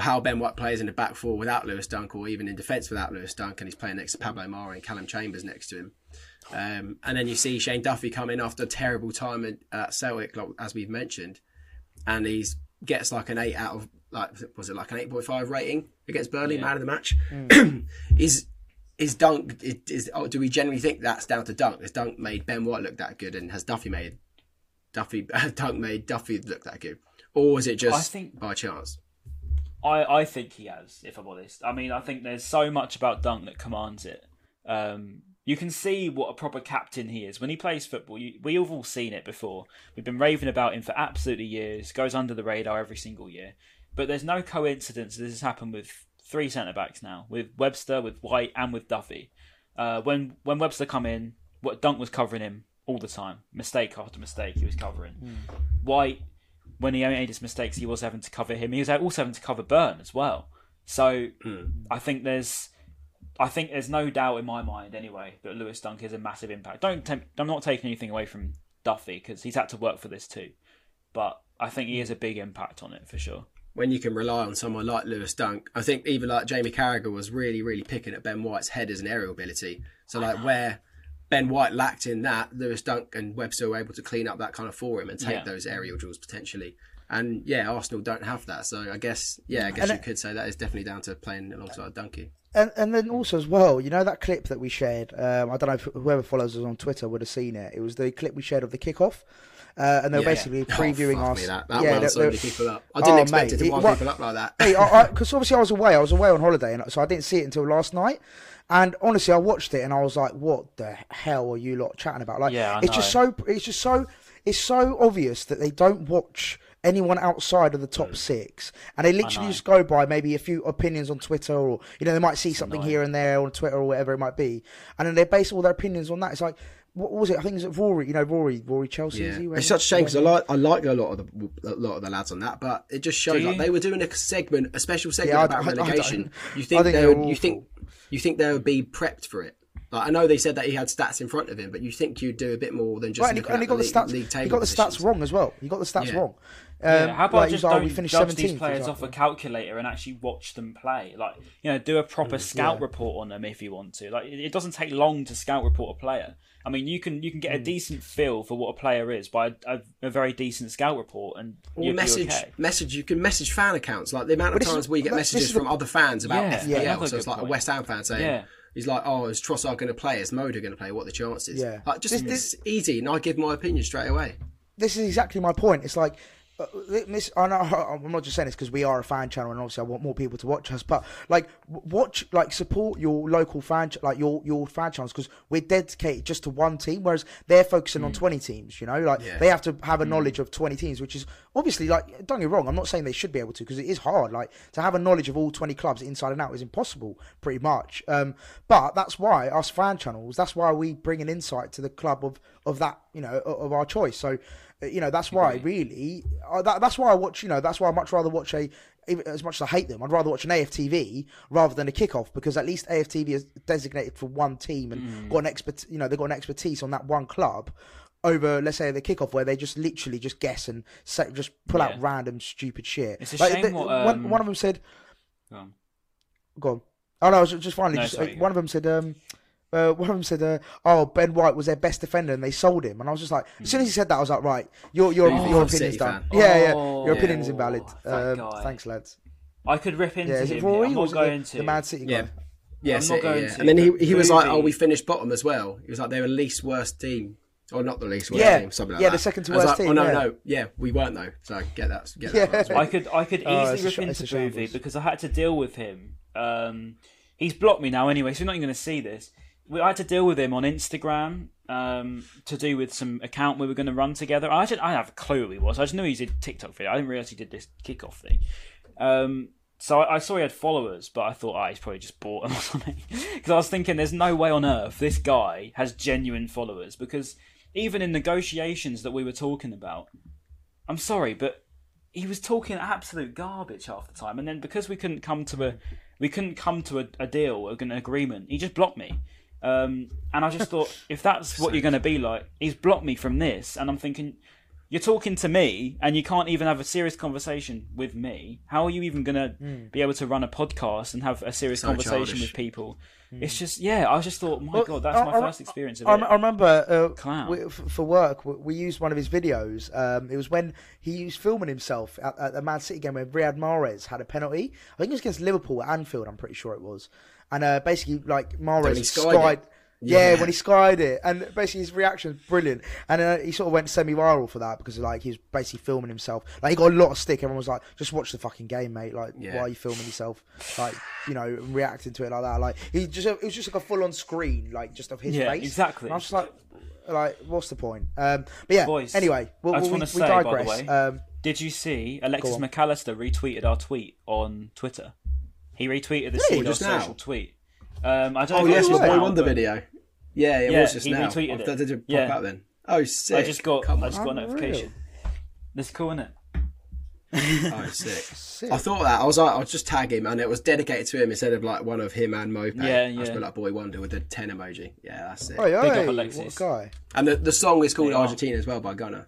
how Ben White plays in the back four without Lewis Dunk, or even in defence without Lewis Dunk, and he's playing next to Pablo Marí and Calum Chambers next to him. Um, and then you see Shane Duffy come in after a terrible time at, at Celtic, like, as we've mentioned, and he gets like an eight out of like was it like an eight point five rating against Burnley, man of the match. is is Dunk is, is oh, do we generally think that's down to Dunk? Has Dunk made Ben White look that good, and has Duffy made Duffy Dunk made Duffy look that good, or is it just think- by chance? I, I think he has, if I'm honest. I mean, I think there's so much about Dunk that commands it. Um, you can see what a proper captain he is when he plays football. You, we've all seen it before. We've been raving about him for absolutely years. Goes under the radar every single year. But there's no coincidence this has happened with three centre backs now, with Webster, with White, and with Duffy. Uh, when when Webster come in, what Dunk was covering him all the time, mistake after mistake, he was covering. White, when he made his mistakes, he was having to cover him. He was also having to cover Burn as well. So hmm. I think there's, I think there's no doubt in my mind anyway that Lewis Dunk is a massive impact. Don't temp- I'm not taking anything away from Duffy because he's had to work for this too, but I think he is a big impact on it for sure. when you can rely on someone like Lewis Dunk. I think even like Jamie Carragher was really, really picking at Ben White's head as an aerial ability. So like where Ben White lacked in that, Lewis Dunk and Webster were able to clean up that kind of for him and take Yeah. those aerial duels potentially. And yeah, Arsenal don't have that. So I guess yeah, I guess And you it- could say that is definitely down to playing alongside Dunky. and and then also as well, you know that clip that we shared. Um, I don't know if whoever follows us on Twitter would have seen it. It was the clip we shared of the kickoff, uh, and they were Yeah. basically Oh, previewing fuck us. that that yeah, wound so many people up. I didn't Oh, expect mate, it to it- wind people up like that. hey, because obviously I was away. I was away on holiday, and so I didn't see it until last night. And honestly, I watched it and I was like, "What the hell are you lot chatting about?" Like, Yeah, it's just so. It's just so. It's so obvious that they don't watch anyone outside of the top Mm. six, and they literally just go by maybe a few opinions on Twitter, or you know, they might see something here and there on Twitter or whatever it might be, and then they base all their opinions on that. It's like, what was it? I think it's Rory. You know, Rory, Rory Chelsea. Yeah. is he? It's such a shame because I like I like a lot of the a lot of the lads on that, but it just shows Do like they were doing a segment, a special segment Yeah, about don't- I- I relegation. you think think they would, you think you think they would be prepped for it? Like I know they said that he had stats in front of him, but you think you'd do a bit more than just Right, and he, and he got the league, stats. he got the positions. stats wrong as well. He got the stats Yeah. wrong. Yeah, Um, how about like, just like, oh, don't we finished judge 17th, these for players off a calculator and actually watch them play? Like, you know, do a proper scout yeah. report on them if you want to. Like, it it doesn't take long to scout report a player. I mean, you can you can get Hmm. a decent feel for what a player is by a, a very decent scout report, and Or you'll message, okay. message. You can message fan accounts. Like the amount of But this is- times we get but messages is the- from other fans about Yeah, FPL. yeah, so it's good like a. West Ham fan saying, Yeah. "He's like, oh, is Trossard going to play? Is Moder going to play? What are the chances?" Yeah. like just This- this, easy, and I give my opinion straight away. this is exactly my point. It's like, uh, this, I know, I'm not just saying this because we are a fan channel and obviously I want more people to watch us, but like, watch, like, support your local fan, ch- like your your fan channels because we're dedicated just to one team, whereas they're focusing on 20 teams. You know, like Yeah. they have to have a knowledge of 20 teams, which is obviously like, don't get me wrong, I'm not saying they should be able to because it is hard. Like to have a knowledge of all 20 clubs inside and out is impossible, pretty much. Um, but that's why us fan channels, that's why we bring an insight to the club of of that, you know, of of our choice. So you know that's why really uh, that, that's why I watch you know that's why I much rather watch a even as much as I hate them I'd rather watch an AFTV rather than a kickoff because at least AFTV is designated for one team and got an expert you know they've got an expertise on that one club over let's say the kickoff where they just literally just guess and say, just pull out random stupid shit. It's a Like, shame the- what, one, um, one of them said Go on. go on. Oh no I was just finally No, just, sorry, uh, you one of them said um uh, one of them said, uh, "Oh, Ben White was their best defender, and they sold him." And I was just like, as soon as he said that, I was like, "Right, your your Oh, your I'm opinion's done." fan. Yeah, yeah, Oh, your opinion's yeah. invalid. That Um, thanks, lads. I could rip into Yeah, is him. it here. Rory I'm or not is going the, to. the Man City Yeah. guy? Yeah, I'm not City, going yeah. to, And then he he was like, "Oh, we finished bottom as well." He was like, "They were least worst team." Or not the least worst Yeah. team, something like Yeah, that. the second to was worst like, team, Oh no, yeah. no, yeah, we weren't though. So get that, get Yeah. that right as well. I could I could Oh, easily rip a into Boovy shambles. because I had to deal with him. Um, he's blocked me now anyway, so you're not even going to see this. I had to deal with him on Instagram um, to do with some account we were going to run together. I didn't, I have a clue who he was. I just knew he did TikTok video. I didn't realize he did this kickoff thing. Um, so I, I saw he had followers, but I thought, ah, he's probably just bought them or something. Because I was thinking, there's no way on earth this guy has genuine followers. Because even in negotiations that we were talking about, I'm sorry, but he was talking absolute garbage half the time. And then because we couldn't come to a we couldn't come to a, a deal, an agreement, he just blocked me. Um, and I just thought, if that's what you're going to be like, he's blocked me from this. And I'm thinking, you're talking to me and you can't even have a serious conversation with me. How are you even going to be able to run a podcast and have a serious So conversation childish. with people? It's just, yeah, I just thought, my God, that's I- my I- first experience of I, it. I remember uh, Clown. we, for work we, we used one of his videos. Um, it was when he was filming himself at, at the Man City game where Riyad Mahrez had a penalty. I think it was against Liverpool at Anfield. I'm pretty sure it was. And uh, basically, like Mahrez skied skied. it. Yeah, Yeah. when he skied it, and basically his reaction was brilliant, and uh, he sort of went semi-viral for that because like he was basically filming himself. Like he got a lot of stick. Everyone was like, "Just watch the fucking game, mate! Like, Yeah. why are you filming yourself? Like, you know, reacting to it like that? Like, he just it was just like a full-on screen, like just of his Yeah, face. exactly. And I was just like, like, what's the point? Um, but yeah. Boys, anyway, we'll, I just we, want to we say, by the digress. way, um, Did you see Alexis Mac Allister retweeted our tweet on Twitter? He retweeted the Really? Seedor Just now? social tweet. Um, I don't Oh know if yes, it your was boy now, Wonder but video. Yeah, it Yeah, was just he now. retweeted Oh, it. Did it pop Yeah. out then. Oh, sick. I just got Come I on. just got a Unreal. notification. That's cool, isn't it? Oh, sick. sick. I thought that I was like, I'll just tag him, and it was dedicated to him instead of like one of him and Maupay. Yeah, yeah. I just yeah. put like Boy Wonder with the ten emoji. Yeah, that's it. Oi, Big up Alexis. what a guy. And the, the song is called They. Argentina as well by Gunner.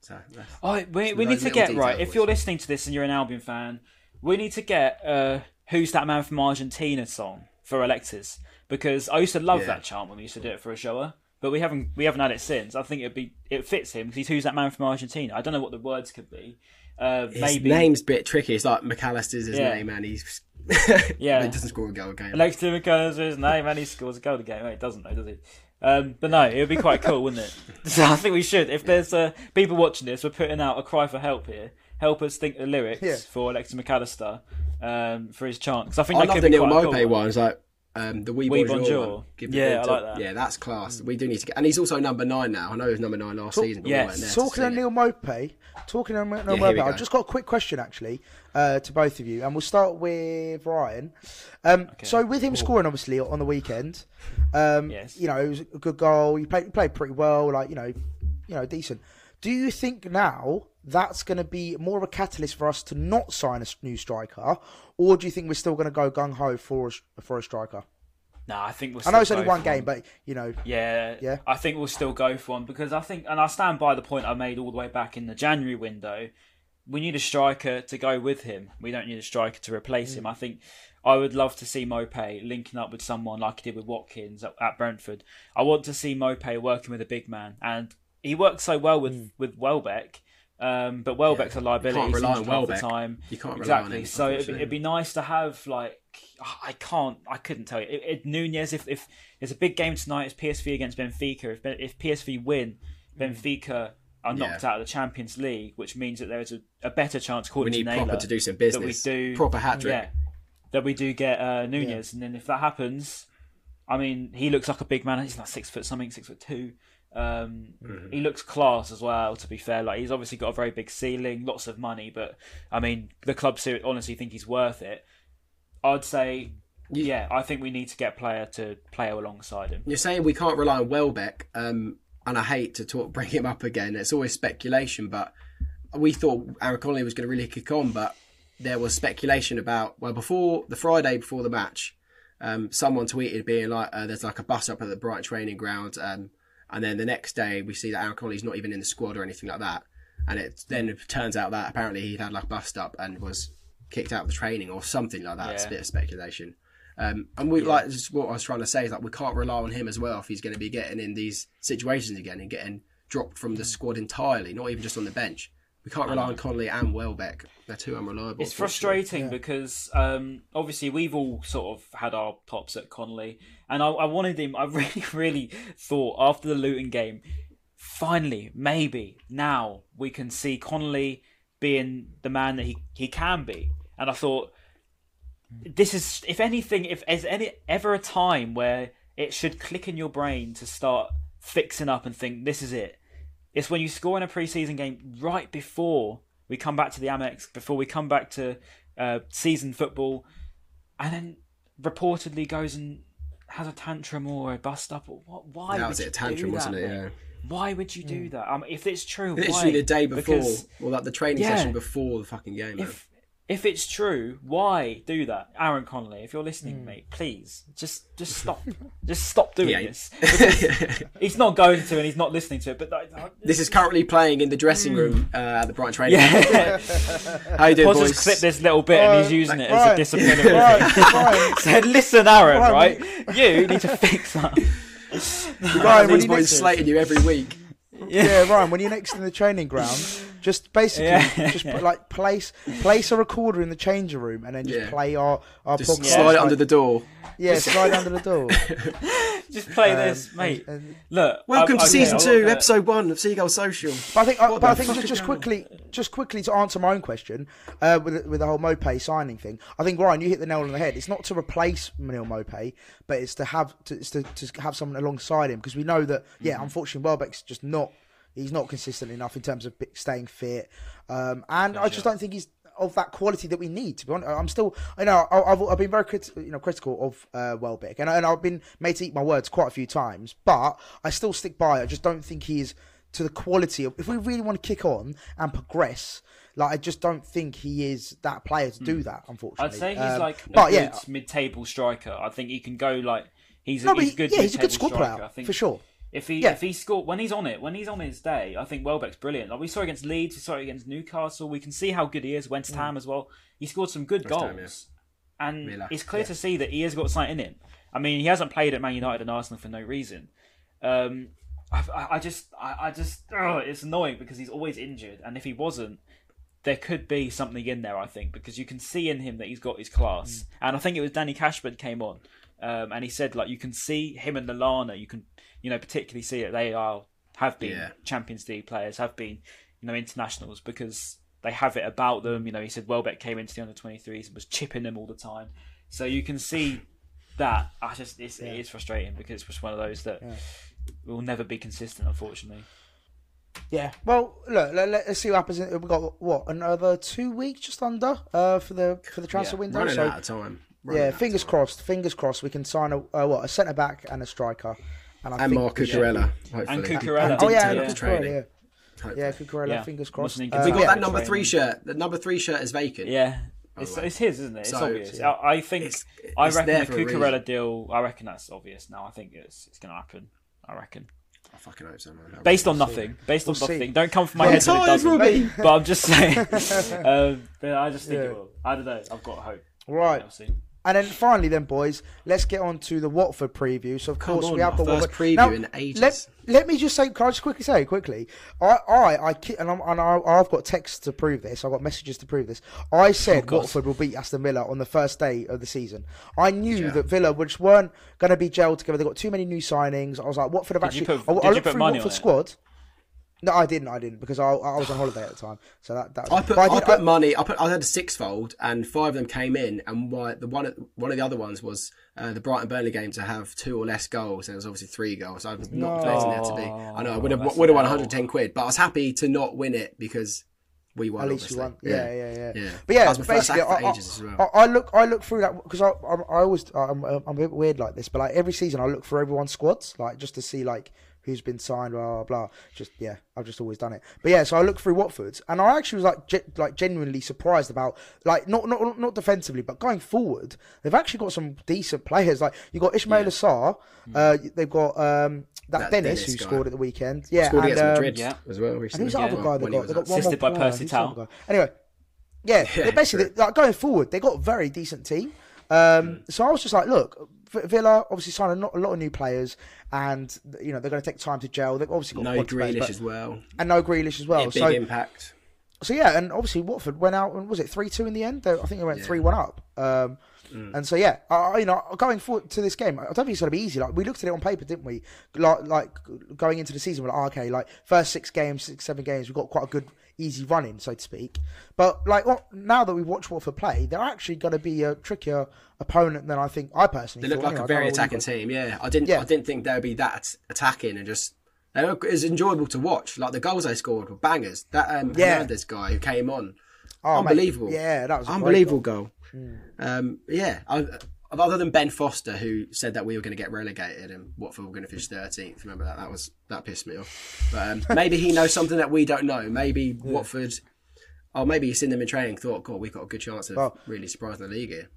So Oh, we, we need to get details, right. If you're listening to this and you're an Albion fan, we need to get uh, "Who's That Man from Argentina" song for Alexis because I used to love Yeah. that chant when we used to do it for a shower. but we haven't we haven't had it since. I think it'd be it fits him because he's who's that man from Argentina. I don't know what the words could be. Uh, His maybe name's a bit tricky. It's like Mac Allister's his Yeah. name, and he's Yeah. he doesn't score a goal a game. Alex McCullers his name and he scores a goal a game. Wait, he doesn't though, does he? Um, but no, it would be quite cool, wouldn't it? So I think we should. If there's uh, people watching this, we're putting out a cry for help here. Help us think the lyrics Yeah. for Alexis Mac Allister um, for his chant. 'Cause I think I that love could the be Neal quite Maupay cool. one. It's like um, the Wee Wee Bonjour. Bonjour. Give Yeah, I like that. Yeah, that's class. We do need to get, and he's also number nine now. I know he was number nine last season. But yes. we there to Talking see of. Neal Maupay, talking of Neal here Maupay, I've just got a quick question actually uh, to both of you, and we'll start with Ryan. Um, So with him scoring obviously on the weekend, um, Yes. you know it was a good goal. He played, he played pretty well, like you know, you know, decent. Do you think now that's going to be more of a catalyst for us to not sign a new striker, or do you think we're still going to go gung ho for a, for a striker? No, I think we'll. I know it's only one game, but you know, Yeah, Yeah. I think we'll still go for one because I think, and I stand by the point I made all the way back in the January window. We need a striker to go with him. We don't need a striker to replace Mm. him. I think I would love to see Maupay linking up with someone like he did with Watkins at, at Brentford. I want to see Maupay working with a big man, and he works so well with Mm. with Welbeck. Um, but Welbeck's a liability. can't rely on the time. You can't rely exactly. on him, so it'd, be- it'd be nice to have like I can't I couldn't tell you. It, it, Nunez if if it's a big game tonight, it's PSV against Benfica. If if PSV win, Benfica are knocked Yeah. out of the Champions League, which means that there is a, a better chance. We need to Naylor, proper to do some business. that we do Proper hat trick. Yeah, that we do get uh, Nunez, and then if that happens, I mean, he looks like a big man. He's like six foot something, six foot two. Um, Mm-hmm. He looks class as well. To be fair, like he's obviously got a very big ceiling, lots of money, but I mean, the club honestly think he's worth it. I'd say, yeah, I think we need to get player to play alongside him. You're saying we can't rely on Welbeck, um, and I hate to talk bring him up again. It's always speculation, but we thought Aaron Connolly was going to really kick on, but there was speculation about well before the Friday before the match, um, someone tweeted being like, uh, "There's like a bus up at the Brighton training ground," um, and then the next day we see that Aaron Connolly's not even in the squad or anything like that, and it then it turns out that apparently he'd had like a bust up and was kicked out of the training or something like that. It's a bit of speculation. Um, and we like just what I was trying to say is like we can't rely on him as well if he's going to be getting in these situations again and getting dropped from the squad entirely, not even just on the bench. We can't rely on Connolly and Welbeck. They're too unreliable. It's unfortunately. frustrating because um, obviously we've all sort of had our pops at Connolly, and I, I wanted him. I really, really thought after the Luton game, finally, maybe now we can see Connolly being the man that he, he can be. And I thought this is, if anything, if there's any ever a time where it should click in your brain to start fixing up and think this is it. It's when you score in a preseason game right before we come back to the Amex, before we come back to uh, season football, and then reportedly goes and has a tantrum or a bust up. Or what? Why That would was you it, a tantrum, do wasn't that, it? Yeah. Why would you do that? Um, if it's true, Literally why? the day before, Because or like the training Yeah. session before the fucking game. if if it's true, why do that, Aaron Connolly? If you're listening, Hmm. mate, please just just stop, just stop doing Yeah. this. Because he's not going to, and he's not listening to it. But like, This is currently playing in the dressing room uh, at the Brighton training. yeah. How you doing, Paul boys? just clipped this little bit, and he's Uh, using it right. as a discipline. Right, right. Said, listen, Aaron, Right, right? You need to fix that. Ryan, when These you boys slating you every week. yeah, Ryan, when you're next in the training ground, just basically Yeah. just put, like place place a recorder in the changing room and then just Yeah. play our our Just podcast. slide it under the door. yeah, slide under the door. Just play Um, this, mate. and- and- Look, Welcome I- to I- season yeah, two, I- episode one of Seagull Social. But I think, I, What but I think just, just quickly, just quickly to answer my own question uh, with with the whole Maupay signing thing. I think Ryan, you hit the nail on the head. It's not to replace Manil Maupay, but it's to have to, it's to, to have someone alongside him because we know that yeah, Mm-hmm. unfortunately, Welbeck's just not he's not consistent enough in terms of staying fit, um, and I just don't think he's of that quality that we need. To be honest, I'm still, you know, I've, I've been very crit- you know critical of uh, Welbeck, and, and I've been made to eat my words quite a few times, but I still stick by. it. I just don't think he is to the quality of. If we really want to kick on and progress, like I just don't think he is that player to do that. Unfortunately, I'd say he's Um, like a but good yeah, mid-table striker. I think he can go like he's a, no, but he's he- good. yeah, he's a good squad striker. player I think for sure. If he Yeah. if he scored when he's on it, when he's on his day, I think Welbeck's brilliant. Like we saw against Leeds, we saw against Newcastle. We can see how good he is. West Mm. Ham as well. He scored some good West goals, Ham, and Villa, it's clear to see that he has got something in him. I mean, he hasn't played at Man United and Arsenal for no reason. Um, I, I, just, I, I just, ugh, it's annoying because he's always injured, and if he wasn't, there could be something in there. I think because you can see in him that he's got his class, Mm. and I think it was Danny Cashman came on, um, and he said like you can see him and Lallana, you can, you know, particularly see that they are have been Yeah. Champions League players, have been, you know, internationals because they have it about them. You know, he said Welbeck came into the under 23s and was chipping them all the time. So you can see that. I just, it's, it is frustrating because it's just one of those that will never be consistent, unfortunately. Yeah. Well, look, let, us see what happens. We've got what another two weeks, just under, uh, for the for the transfer Yeah, window. Running so out of time. Running yeah, fingers time. crossed. Fingers crossed. We can sign a uh, what a centre back and a striker. And, I And think Marc we should- Cucurella, hopefully. And Cucurella. Oh yeah, Yeah. and yeah. Cucurella, training. yeah. Hopefully. Yeah, Cucurella, Yeah. fingers crossed. Uh, We got Yeah. that number three shirt. The number three shirt is vacant. Yeah. It's, well. it's his, isn't it? It's So, obvious. yeah. I, I think. It's- I reckon the for a reason. Cucurella deal. I reckon that's obvious now. I think it's it's going to happen. I reckon. I fucking hope so, man. Based on nothing. Based on We'll see. nothing. Don't come from my I'm head when it tired, doesn't. Robbie. But I'm just saying. um, but I just think Yeah. it will. I don't know. I've got hope. Right. We'll see. And then finally, then boys, let's get on to the Watford preview. So of Come course on, we have the Watford. preview Now, in ages. Let, let me just say, can I just quickly say quickly? I, I, I, and, I'm, and I, I've got texts to prove this. I've got messages to prove this. I said God. Watford will beat Aston Villa on the first day of the season. I knew Yeah. that Villa, which weren't going to be gelled together, they got too many new signings. I was like, Watford have Did you actually. put- I, I you looked put through money Watford on it? Squad. No, I didn't. I didn't because I, I was on holiday at the time. So that that. I put, I, did- put money. I put. I had a sixfold, and five of them came in. And why, the one, one of the other ones was uh, the Brighton Burnley game to have two or less goals, and it was obviously three goals. I was not expecting that to be. I know. I would have that's would have won 110 quid, but I was happy to not win it because we won. At least you won. Yeah, yeah, yeah. Yeah. But yeah, That was my first basically, act for I, ages as well. I, I look, I look through that because I, I, I always, I'm, I'm a bit weird like this, but like every season, I look for everyone's squads, like just to see like who's been signed, blah blah blah. Just yeah, I've just always done it. But yeah, so I looked through Watford's, and I actually was like, ge- like genuinely surprised about like not not not defensively, but going forward, they've actually got some decent players. Like you got Ismaïla Sarr, uh, they've got um that, That Dennis, Dennis who guy. scored at the weekend. Yeah, Scored and, against um, Madrid yeah. as well and recently. who's the other guy they When he got? They got one Assisted more by. Percy Who's Tau. Anyway, yeah, Yeah, basically like going forward, they got a very decent team. Um, so I was just like, look, Villa obviously signing a lot, a lot of new players, and you know they're going to take time to gel. They've obviously got No players, but- as well. and no Grealish as well. Yeah, big so impact. so yeah, and obviously Watford went out and was it three two in the end? They, I think they went three one up. Um, Mm. And so yeah, I, you know, going forward to this game, I don't think it's going to be easy. Like we looked at it on paper, didn't we? Like, like going into the season, we're like, oh, okay, like first six games, six seven games, we've got quite a good easy running, so to speak. But like oh, now that we've watched Watford play, they're actually going to be a trickier opponent than I think I personally. They look thought, like a very know what you attacking team. Yeah, I didn't. Yeah. I didn't think they'd be that attacking and just. They look, it's enjoyable to watch. Like the goals they scored were bangers. That um, Yeah. Hernandez guy who came on, Oh, mate, unbelievable. yeah, that was unbelievable goal. goal. Um, yeah, I, other than Ben Foster who said that we were going to get relegated and Watford were going to finish thirteenth. Remember that? That was that pissed me off. But um, maybe he knows something that we don't know. Maybe Watford. Oh, maybe he's seen them in training. Thought, God, we've got a good chance of Well- really surprising the league here.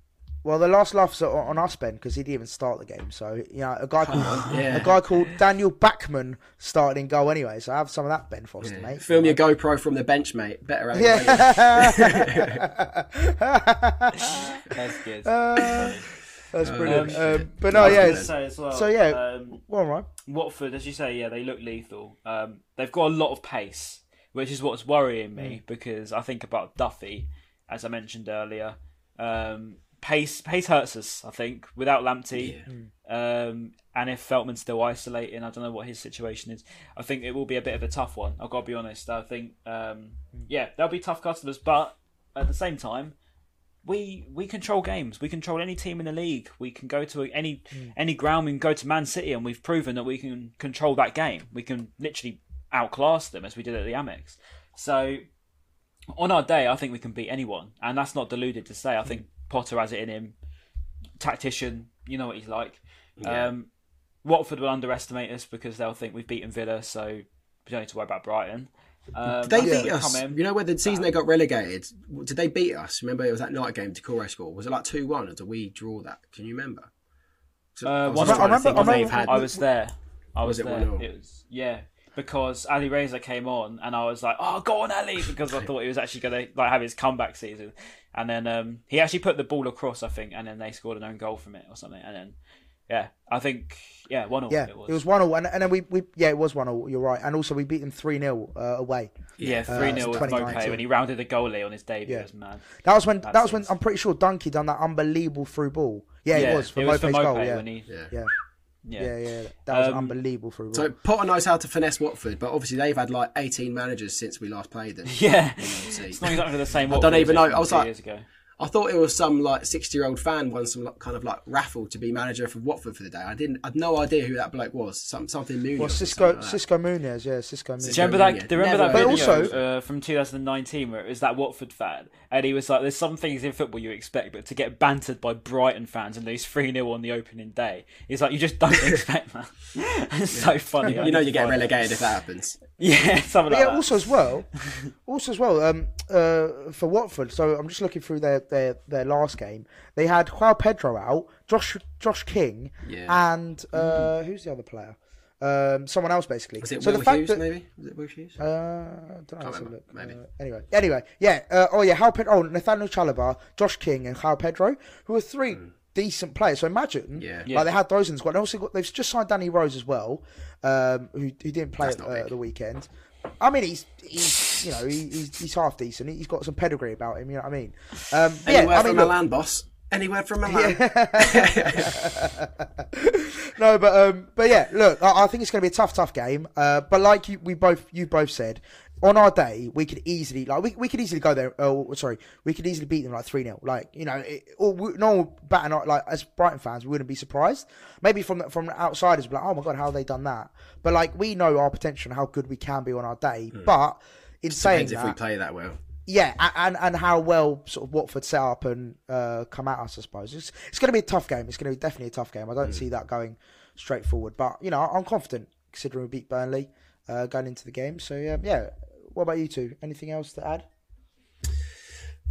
Well, the last laughs are on us, Ben, because he didn't even start the game. So you know, a guy called yeah. a guy called Daniel Bachmann started in goal anyway. So I have some of that, Ben Foster, mate. Film your GoPro from the bench, mate. Better angle. Yeah. That's good. That's brilliant. shit. Um, but no, I yeah. it's- as well, so, yeah. um, Well, right. Watford, as you say, yeah, they look lethal. Um, they've got a lot of pace, which is what's worrying me because I think about Duffy, as I mentioned earlier. Um, pace, pace hurts us. I think without Lamptey, um, and if Veltman's still isolating, I don't know what his situation is. I think it will be a bit of a tough one. I've got to be honest. I think, um, yeah, they'll be tough customers, but at the same time, we we control games. We control any team in the league. We can go to any any ground. We can go to Man City, and we've proven that we can control that game. We can literally outclass them as we did at the Amex. So on our day, I think we can beat anyone, and that's not deluded to say. I think Potter has it in him. Tactician, you know what he's like. Um, Watford will underestimate us because they'll think we've beaten Villa, so we don't need to worry about Brighton. Um, Did they beat us? You know, where the season they got relegated, did they beat us? Remember, it was that night game Decore score. Was it like 2 1 or did we draw that? Can you remember? So, Uh, was one I remember- I remember- had- I was there. I was, Was there. 1-0? It was yeah, because Ali Reza came on, and I was like, "Oh, go on, Ali!" Because I thought he was actually going to like have his comeback season, and then um, he actually put the ball across, I think, and then they scored an own goal from it or something, and then yeah, I think yeah, one all. Yeah, it was. it was one all, and, and then we, we yeah, it was one all. You're right, and also we beat them three 0 uh, away. yeah, uh, three it's 0 with Maupay 2019. when he rounded a goalie on his debut. Yeah. It was mad. That was when That's that was when. I'm pretty sure Donkey done that unbelievable through ball. Yeah, it was for it was Maupay's for Maupay goal. Yeah. when he. Yeah. yeah, Yeah, yeah, yeah, That was Um, unbelievable through ball. So Potter knows how to finesse Watford, but obviously they've had like 18 managers since we last played them. Yeah. See. It's not exactly the same. I don't even know. I was like- years ago. I thought it was some like 60 year old fan won some like, kind of like raffle to be manager for Watford for the day. I didn't. I had no idea who that bloke was. Some something Munoz. well, Xisco something like. Xisco Muñoz, yeah, Xisco Muñoz. Do you remember that? Do you remember that video But also- uh, from 2019 where it was that Watford fan, and he was like, "There's some things in football you expect, but to get bantered by Brighton fans and lose three 0 on the opening day, he's like, you just don't expect that." it's so funny. You know you get relegated if that happens. Yeah, something But like yeah, that. also as well, also as well, um, uh, for Watford. So I'm just looking through their, their, their last game. They had Joao Pedro out, Josh Josh King, Yeah. and uh, who's the other player? Um, someone else basically. Was it so Will the fact Hughes? that, maybe was it Will Hughes? Uh, I don't know. Let's remember, look. maybe. Uh, anyway, anyway, yeah. Uh, oh yeah, Joao Pedro, oh Nathaniel Chalobah, Josh King, and Joao Pedro, who are three decent players. So imagine. Yeah. like Yeah. they had those in the squad. And also got, they've just signed Danny Rose as well, um, who, who didn't play at uh, the weekend. I mean, he's he's you know he's he's half decent. He's got some pedigree about him. You know what I mean? Um, but Any yeah, I from mean, look, Milan, boss? Anywhere from Milan? no, but um, but yeah, look, I, I think it's going to be a tough, tough game. Uh, but like you, we both, you both said, on our day, we could easily, like, we, we could easily go there. Oh, sorry, we could easily beat them like three 0 Like, you know, it, or we, no one would bat eye- like as Brighton fans, we wouldn't be surprised. Maybe from the, from the outsiders, be like, oh my god, how have they done that? But like, we know our potential and how good we can be on our day. But in saying Hmm. Depends if we play that well. yeah, and and how well sort of Watford set up and uh, come at us, I suppose. It's, it's going to be a tough game. It's going to be definitely a tough game. I don't see that going straightforward, but you know, I'm confident considering we beat Burnley uh, going into the game. So yeah, yeah. What about you two? Anything else to add?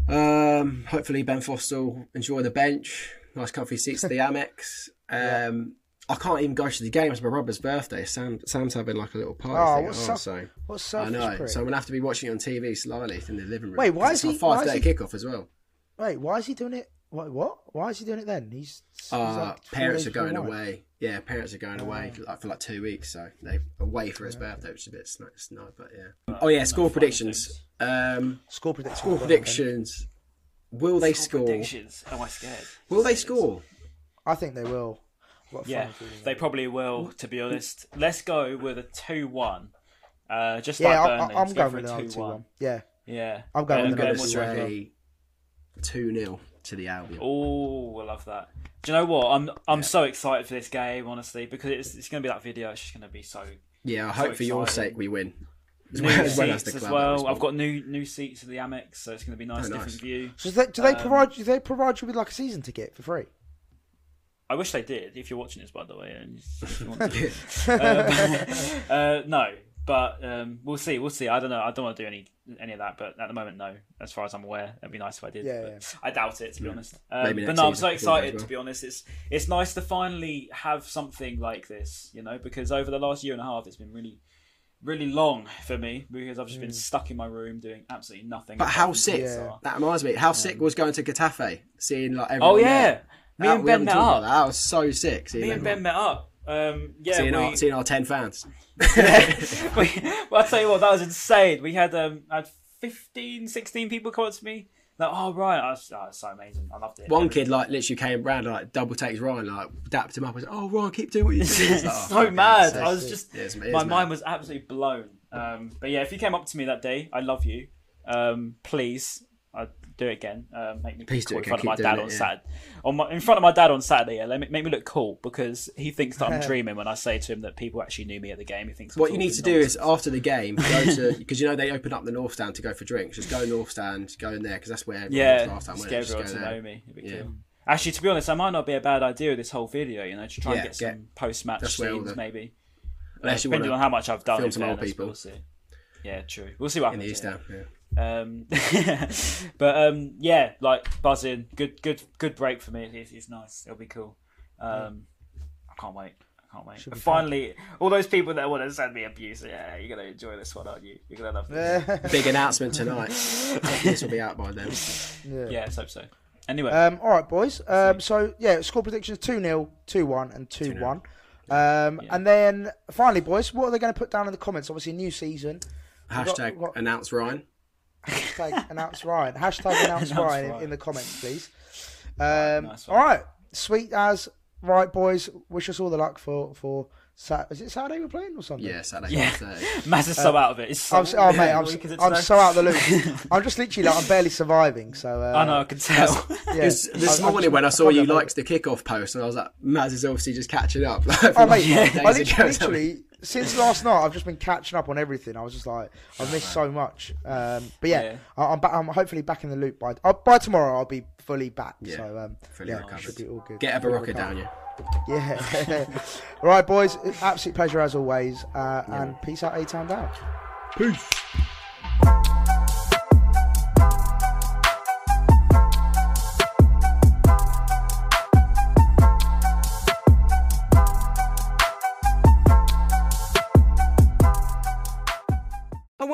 Um, hopefully Ben Foster will enjoy the bench. Nice comfy seats at the Amex. Um, I can't even go to the game. It's my brother's birthday. Sam, Sam's having like a little party Oh, thing what's at so- so what's I know. prick? So I'm gonna have to be watching it on TV slyly in the living room. Wait, why is it's he- a why five day he- kickoff as well? Wait, why is he doing it? What? What? Why is he doing it then? He's, he's Uh, like parents are going away. Yeah, parents are going away like for like two weeks, so they're away for his birthday, which is a bit snow, snow but yeah. Oh yeah, score predictions. Um, Score predictions. score predictions. Will they score? Predictions. Am I scared? Will they score? I think they will. I've got a Yeah, funny feeling they probably will. To be honest, let's go with a two-one. Uh, just Yeah, like I, Burnley. I, I'm let's going for with a another two two-one. one. Yeah, Yeah, I'm going Ben, with Ben, another what's two your one. reckon? Say two 0 to the Albion. Oh, I love that. Do you know what? I'm I'm so excited for this game, honestly, because it's it's going to be that video. It's just going to be so Yeah, I So hope for your sake we win. As new well as, well as seats as club. well. I've got new new seats at the Amex, so it's going to be nice, Oh, different view. So do they, do they Um, provide? Do they provide you with like a season ticket for free? I wish they did. If you're watching this, by the way, and you want to. um, uh, no, but um, we'll see. We'll see. I don't know. I don't want to do any any of that, but at the moment, no. As far as I'm aware, it'd be nice if I did. Yeah, but yeah. I doubt it, to be honest. Um, Maybe but no, I'm so excited. well. To be honest, it's it's nice to finally have something like this, you know, because over the last year and a half, it's been really. Really long for me because I've just been stuck in my room doing absolutely nothing. But how sick? Pixar. That reminds me. How sick was going to Getafe, seeing like everyone. Oh yeah, there. me That- and Ben met up. That. that was so sick. Me and Ben met up. Um, yeah, seeing, we, our, seeing our ten fans. we, well, I'll tell you what, that was insane. We had um, had 15, 16 people come up to me. Like, oh right, I was, oh, it's so amazing. I loved it. One kid like literally came round like double takes Ryan, like dapped him up and said, "Oh Ryan, keep doing what you're doing." It's like, oh, so mad. I was just, Yeah, it's- it is my mad. mind was absolutely blown. Um, but yeah, if you came up to me that day, I love you. Um, please, do it again. Um, make me Please cool it in again, front of my dad doing on yeah. Saturday. On my, in front of my dad on Saturday, yeah, let me, make me look cool because he thinks that I'm dreaming when I say to him that people actually knew me at the game. He thinks What you need to do nonsense. is after the game, go to because you know they open up the North Stand to go for drinks. Just go North Stand, go in there because that's where everyone Yeah, last time. just get it? Just everyone to there. know me. Yeah. cool. Actually, to be honest, that might not be a bad idea with this whole video. You know, to try and get get- some post-match that's where all scenes, the- maybe. Unless you Depending on how much I've done. film some old people. We'll see. Yeah, true. We'll see what happens. in the. East. End. Yeah. Um, but um, yeah, like buzzing. Good, good, good break for me. It's, it's nice. It'll be cool. Um, I can't wait. I can't wait. But finally, all those people that want to send me abuse, yeah, you're gonna enjoy this one, aren't you? You're gonna love this. Big announcement tonight. this will be out by then. yeah, let's hope so. Anyway, Um, all right, boys. Um, so yeah, score predictions 2 0, 2 1, and 2 1. Um, And then finally, boys, what are they going to put down in the comments? Obviously, a new season. We've got- Hashtag got- announce Ryan. Hashtag announce Ryan. Hashtag announce Announce Ryan in, Ryan. in the comments, please. Um, nice all one. right, sweet as right, boys. Wish us all the luck for for. Sat- is it Saturday we're playing or something? Yeah, Saturday. Yeah. 5:30. Matt is so out of it. It's so I'm, so, oh mate, I'm, weak as it's I'm so out of the loop. I'm just literally like I'm barely surviving. So uh, I know, I can tell. Yeah. This, this I- I morning just- when I saw can't you get my- liked the kickoff post, and I was like, Maz is obviously just catching up. Like, oh, mate, yeah, I literally, literally since last night I've just been catching up on everything. I was just like I've missed so much. Um, but yeah, Yeah. I, I'm back, I'm hopefully back in the loop by uh, by tomorrow. I'll be fully back. Yeah, so um, fully yeah, recovered. should be all good. Get a Fully Berocca down you. Yeah. all right, boys. Absolute pleasure as always. Uh, And peace out, A Town down.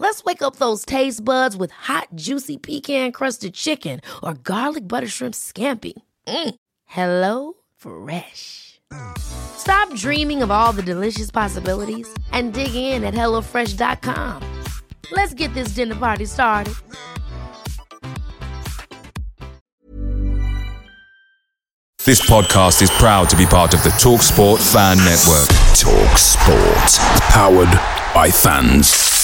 Let's wake up those taste buds with hot, juicy pecan crusted chicken or garlic butter shrimp scampi. Mm. Hello Fresh. Stop dreaming of all the delicious possibilities and dig in at HelloFresh.com. Let's get this dinner party started. This podcast is proud to be part of the TalkSport Fan Network. Talk Sport. Powered by fans.